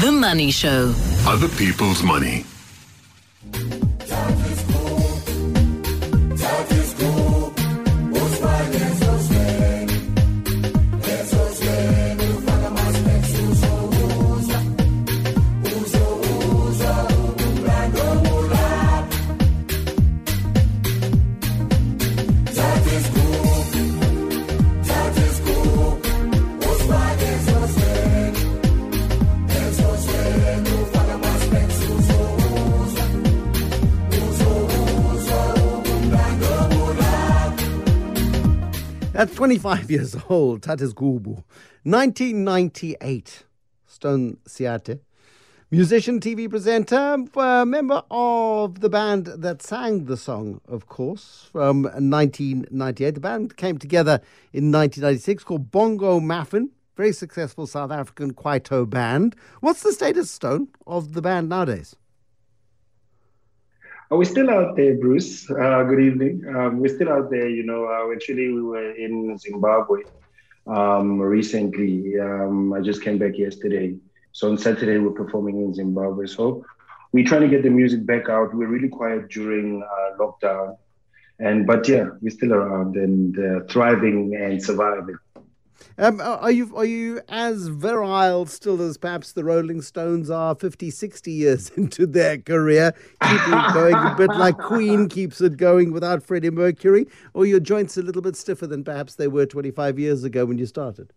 The Money Show. Other people's money. At 25 years old, Tatis Gubu, 1998, Stoan Seate, musician, TV presenter, uh, member of the band that sang the song, of course, from 1998. The band came together in 1996 called Bongo Maffin, very successful South African Kwaito band. What's the status, Stone, of the band nowadays? Are we still out there, Bruce? Uh, good evening. Um, we're still out there. You know, uh, actually, we were in Zimbabwe um, recently. Um, I just came back yesterday. So on Saturday, we're performing in Zimbabwe. So we're trying to get the music back out. We're really quiet during uh, lockdown. And but yeah, we're still around and uh, thriving and surviving. Um, are you are you as virile still as perhaps the Rolling Stones are 50, 60 years into their career, keeping it going a bit like Queen keeps it going without Freddie Mercury, or your joints a little bit stiffer than perhaps they were 25 years ago when you started?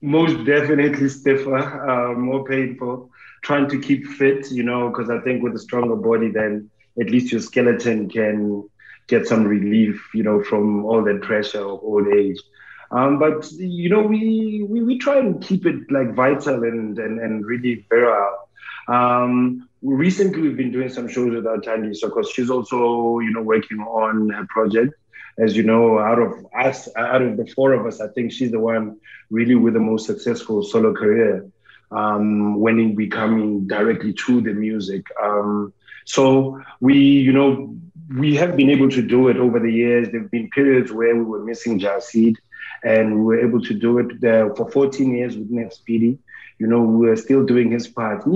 Most definitely stiffer, uh, more painful. Trying to keep fit, you know, because I think with a stronger body, then at least your skeleton can get some relief, you know, from all that pressure of old age. Um, but you know, we, we we try and keep it like vital and and, and really virile. Um, recently, we've been doing some shows with our Tandy, so because she's also you know working on her project. As you know, out of us, out of the four of us, I think she's the one really with the most successful solo career um, when in becoming directly to the music. Um, so we, you know, we have been able to do it over the years. There've been periods where we were missing Jah Seed and we were able to do it there for 14 years with Nef Speedy. You know, we were still doing his part.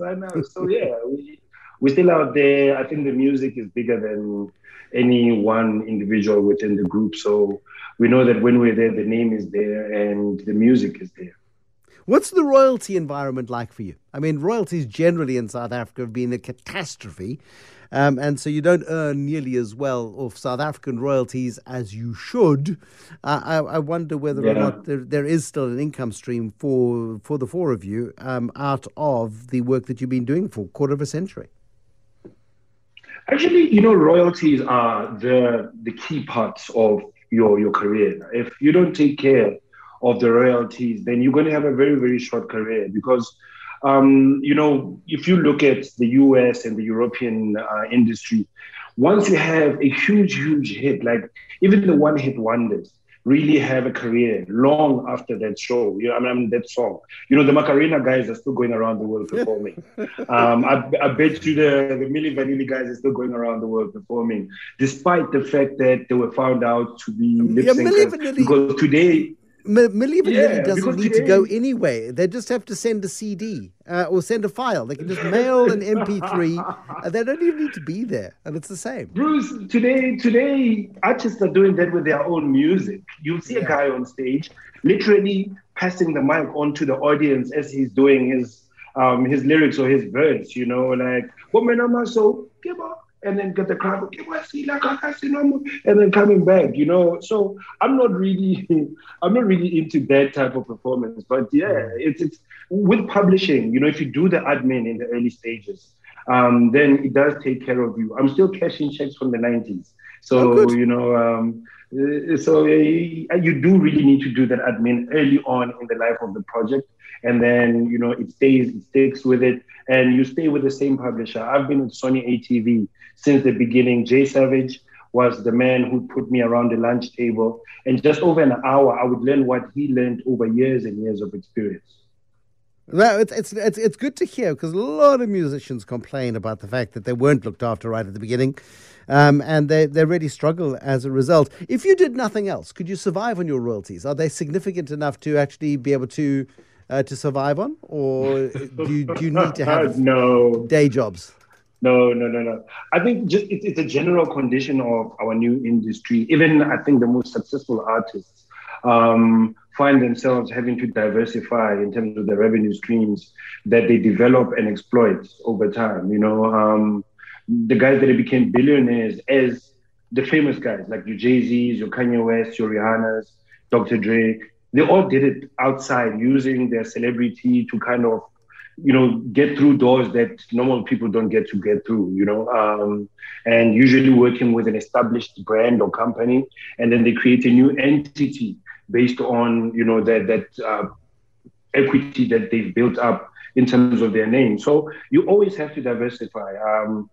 I know. So yeah, we, we're still out there. I think the music is bigger than any one individual within the group. So we know that when we're there, the name is there and the music is there. What's the royalty environment like for you? I mean, royalties generally in South Africa have been a catastrophe. Um, and so you don't earn nearly as well of South African royalties as you should. Uh, I, I, wonder whether yeah. or not there, there is still an income stream for for the four of you um, out of the work that you've been doing for a quarter of a century. Actually, you know, royalties are the the key parts of your your career. If you don't take care of the royalties, then you're going to have a very very short career because um, you know, if you look at the US and the European uh, industry, once you have a huge, huge hit, like even the one hit wonders, really have a career long after that show. You know, I mean, that song. You know, the Macarena guys are still going around the world performing. um, I, I, bet you the, the Milli Vanilli guys are still going around the world performing, despite the fact that they were found out to be lip syncers. Yeah, because today, Milli Vanilli yeah, doesn't need today... to go anywhere. They just have to send a CD uh, or send a file. They can just mail an MP3. Uh, they don't even need to be there, and it's the same. Bruce, today, today artists are doing that with their own music. You'll see yeah. a guy on stage literally passing the mic on to the audience as he's doing his um, his lyrics or his verse. You know, like "Woman, I'm so give up." And then get the crowd, okay, and then coming back, you know. So I'm not really, I'm not really into that type of performance. But yeah, mm. it's it's with publishing, you know, if you do the admin in the early stages, um, then it does take care of you. I'm still cashing checks from the 90s, so oh, you know. Um, uh, so uh, you do really need to do that admin early on in the life of the project and then you know it stays it sticks with it and you stay with the same publisher i've been with sony atv since the beginning jay savage was the man who put me around the lunch table and just over an hour i would learn what he learned over years and years of experience well, it's, it's, it's, it's good to hear because a lot of musicians complain about the fact that they weren't looked after right at the beginning um, and they, they really struggle as a result. If you did nothing else, could you survive on your royalties? Are they significant enough to actually be able to uh, to survive on, or do you, do you need to have no day jobs? No, no, no, no. I think just it, it's a general condition of our new industry. Even I think the most successful artists um, find themselves having to diversify in terms of the revenue streams that they develop and exploit over time. You know, um, the guys that became billionaires as the famous guys like your Jay Z's, your Kanye West, your Rihanna's, Dr. Drake, they all did it outside using their celebrity to kind of you know, get through doors that normal people don't get to get through, you know, um, and usually working with an established brand or company, and then they create a new entity based on, you know, that that uh, equity that they've built up in terms of their name. So you always have to diversify. Um,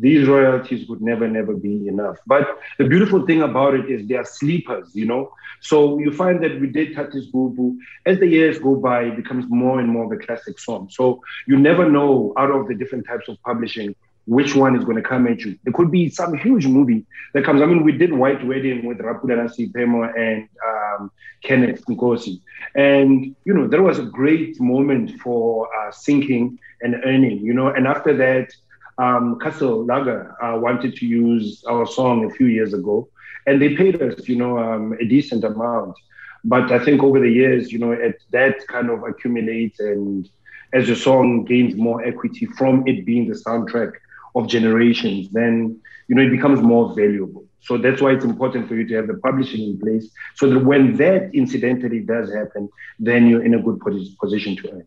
these royalties would never, never be enough. But the beautiful thing about it is they are sleepers, you know. So you find that we did Thatis Gubu. As the years go by, it becomes more and more of a classic song. So you never know out of the different types of publishing which one is going to come at you. There could be some huge movie that comes. I mean, we did White Wedding with Rapulana Seiphemo and um, Kenneth Nkosi. And, you know, there was a great moment for uh, sinking and earning, you know. And after that, um, Castle Lager uh, wanted to use our song a few years ago, and they paid us, you know, um, a decent amount. But I think over the years, you know, it, that kind of accumulates, and as the song gains more equity from it being the soundtrack of generations, then you know it becomes more valuable. So that's why it's important for you to have the publishing in place, so that when that incidentally does happen, then you're in a good position to earn.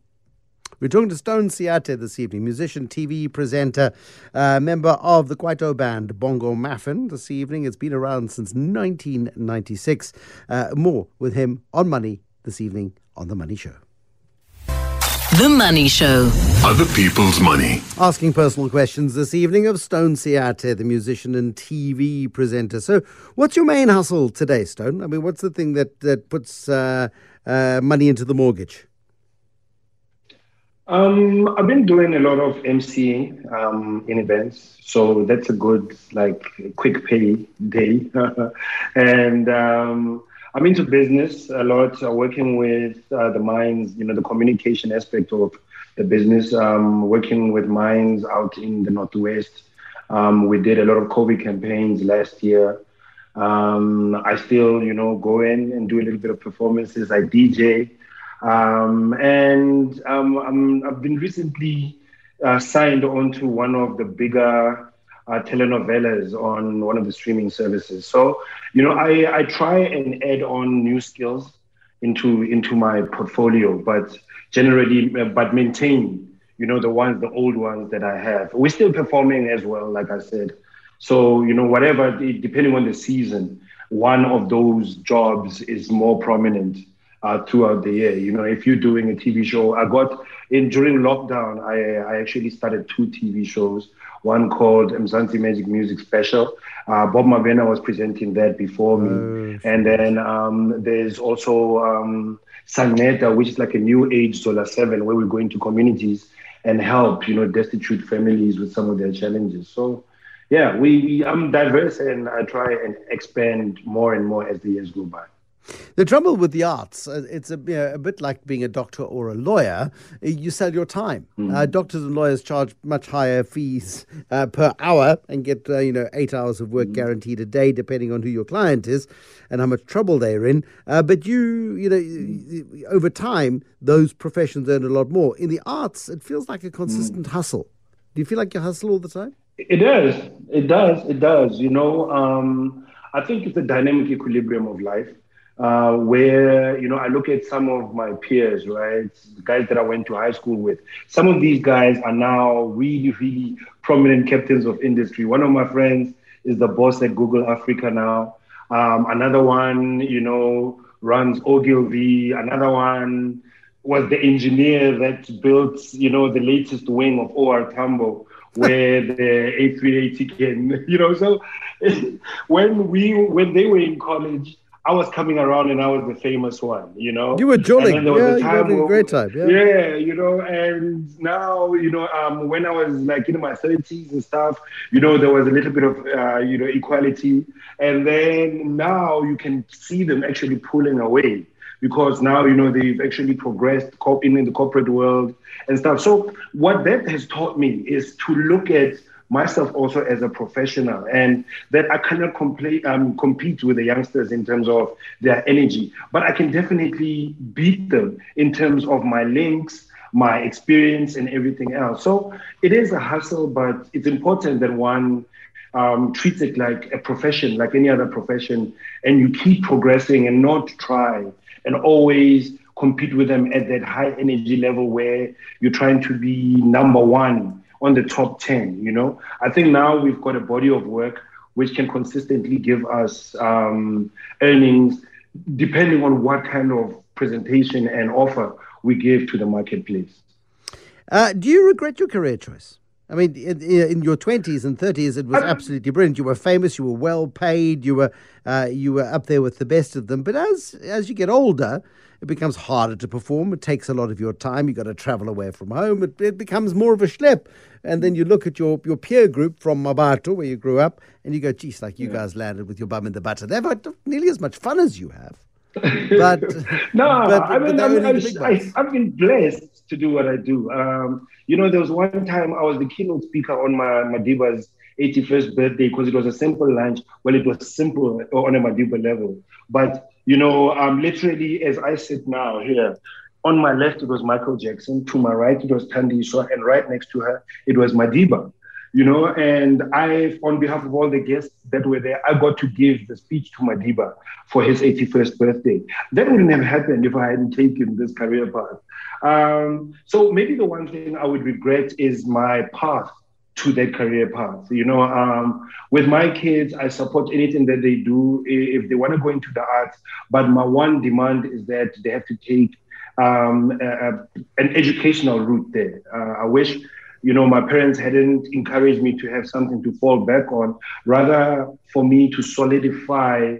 We're talking to Stoan Seate this evening, musician, TV presenter, uh, member of the Kwaito band Bongo Maffin. This evening, it's been around since 1996. Uh, more with him on Money this evening on The Money Show. The Money Show. Other people's money. Asking personal questions this evening of Stoan Seate, the musician and TV presenter. So, what's your main hustle today, Stoan? I mean, what's the thing that, that puts uh, uh money into the mortgage? Um, I've been doing a lot of MCing um, in events, so that's a good like quick pay day. and um, I'm into business a lot, uh, working with uh, the mines, you know, the communication aspect of the business. Um, working with mines out in the northwest. Um, we did a lot of COVID campaigns last year. Um, I still, you know, go in and do a little bit of performances. I DJ. Um, and um, i have been recently uh, signed onto one of the bigger uh, telenovelas on one of the streaming services. So, you know, I, I try and add on new skills into into my portfolio, but generally, uh, but maintain, you know, the ones, the old ones that I have. We're still performing as well, like I said. So, you know, whatever, depending on the season, one of those jobs is more prominent uh, throughout the year. You know, if you're doing a TV show, I got in during lockdown, I, I actually started two TV shows. One called Mzansi Magic Music Special. Uh, Bob Mabena was presenting that before me. Oh, and then um, there's also um, Saneta, which is like a new age Zola 7, where we go into communities and help, you know, destitute families with some of their challenges. So, yeah, we, we I'm diverse and I try and expand more and more as the years go by. The trouble with the arts, uh, it's a, you know, a, bit like being a doctor or a lawyer. You sell your time. Mm. Uh, doctors and lawyers charge much higher fees uh, per hour and get uh, you know eight hours of work mm. guaranteed a day, depending on who your client is and how much trouble they're in. Uh, but you, you know, over time, those professions earn a lot more. In the arts, it feels like a consistent mm. hustle. Do you feel like you hustle all the time? It does. It does. It does. You know, um, I think it's a dynamic equilibrium of life uh, where you know I look at some of my peers, right, the guys that I went to high school with. Some of these guys are now really, really prominent captains of industry. One of my friends is the boss at Google Africa now. Um, another one, you know, runs Ogilvy. Another one was the engineer that built, you know, the latest wing of OR Tambo where the A380 can, you know. So when we when they were in college, I was coming around and I was the famous one, you know. You were jolly, yeah, you having a great time, yeah. Yeah, you know, and now, you know, um, when I was like in my thirties and stuff, you know, there was a little bit of, uh, you know, equality, and then now you can see them actually pulling away because now you know they've actually progressed in the corporate world and stuff. So what that has taught me is to look at myself also as a professional and that I cannot compl- um, compete with the youngsters in terms of their energy, but I can definitely beat them in terms of my links, my experience, and everything else. So it is a hustle, but it's important that one um, treats it like a profession, like any other profession, and you keep progressing and not try and always compete with them at that high energy level where you're trying to be number one on the top 10 you know? I think now we've got a body of work which can consistently give us um, earnings depending on what kind of presentation and offer we give to the marketplace. Uh, do you regret your career choice I mean, in, in, your twenties and thirties, it was absolutely brilliant. You were famous. You were well paid. You were uh, you were up there with the best of them. But as as you get older, it becomes harder to perform. It takes a lot of your time. You've got to travel away from home. It, it becomes more of a schlep. And then you look at your, your peer group from Mmabatho, where you grew up, and you go, geez, like you yeah. guys landed with your bum in the butter. They've had nearly as much fun as you have. But no, but, I mean, but I have been blessed to do what I do. Um, you know, there was one time I was the keynote speaker on my Madiba's 81st birthday because it was a simple lunch. Well, it was simple on a Madiba level, but you know, um, literally as I sit now here, on my left it was Michael Jackson, to my right it was Thandiswa, and right next to her it was Madiba. You know, and I, on behalf of all the guests that were there, I got to give the speech to Madiba for his 81st birthday. That wouldn't have happened if I hadn't taken this career path. Um, so maybe the one thing I would regret is my path to their career path. You know, um, with my kids, I support anything that they do if they want to go into the arts. But my one demand is that they have to take um, a, a, an educational route there. Uh, I wish, you know, my parents hadn't encouraged me to have something to fall back on, rather for me to solidify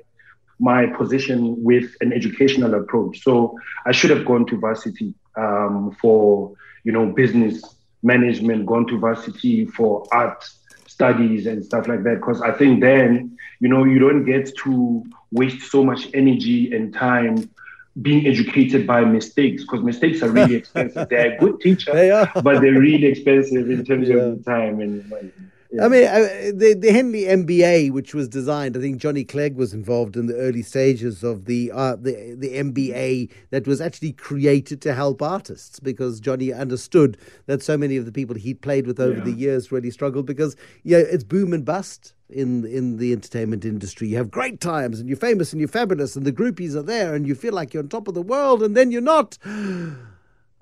my position with an educational approach. So I should have gone to varsity um, for, you know, business management, gone to varsity for art studies and stuff like that. Because I think then, you know, you don't get to waste so much energy and time being educated by mistakes because mistakes are really expensive. they're a good teacher, they but they're really expensive in terms yeah. of time and money. I mean, the the Henley MBA, which was designed, I think Johnny Clegg was involved in the early stages of the uh, the the MBA that was actually created to help artists because Johnny understood that so many of the people he'd played with over yeah. the years really struggled because yeah, it's boom and bust in in the entertainment industry. You have great times and you're famous and you're fabulous and the groupies are there and you feel like you're on top of the world and then you're not.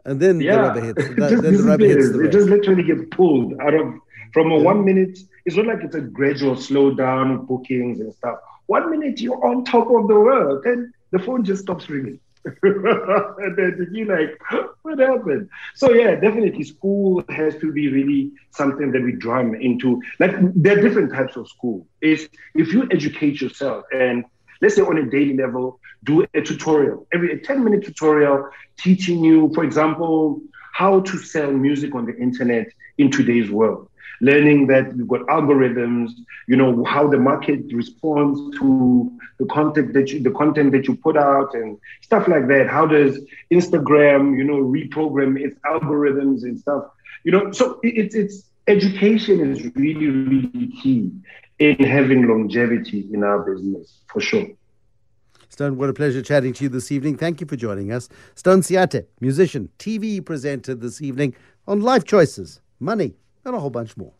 And then yeah. the rubber hits. That, then the rubber hits the It just literally gets pulled out of from a yeah. one minute, it's not like it's a gradual slowdown of bookings and stuff. One minute you're on top of the world, then the phone just stops ringing. and then you're like, what happened? So yeah, definitely school has to be really something that we drum into. Like there are different types of school. Is if you educate yourself and let's say on a daily level, do a tutorial, every a 10 minute tutorial teaching you, for example, how to sell music on the internet in today's world learning that you've got algorithms, you know, how the market responds to the content that you the content that you put out and stuff like that. How does Instagram, you know, reprogram its algorithms and stuff? You know, so it's it's education is really, really key in having longevity in our business for sure. Stoan, what a pleasure chatting to you this evening. Thank you for joining us. Stoan Seate, musician, TV presenter this evening on Life Choices, Money, and a whole bunch more.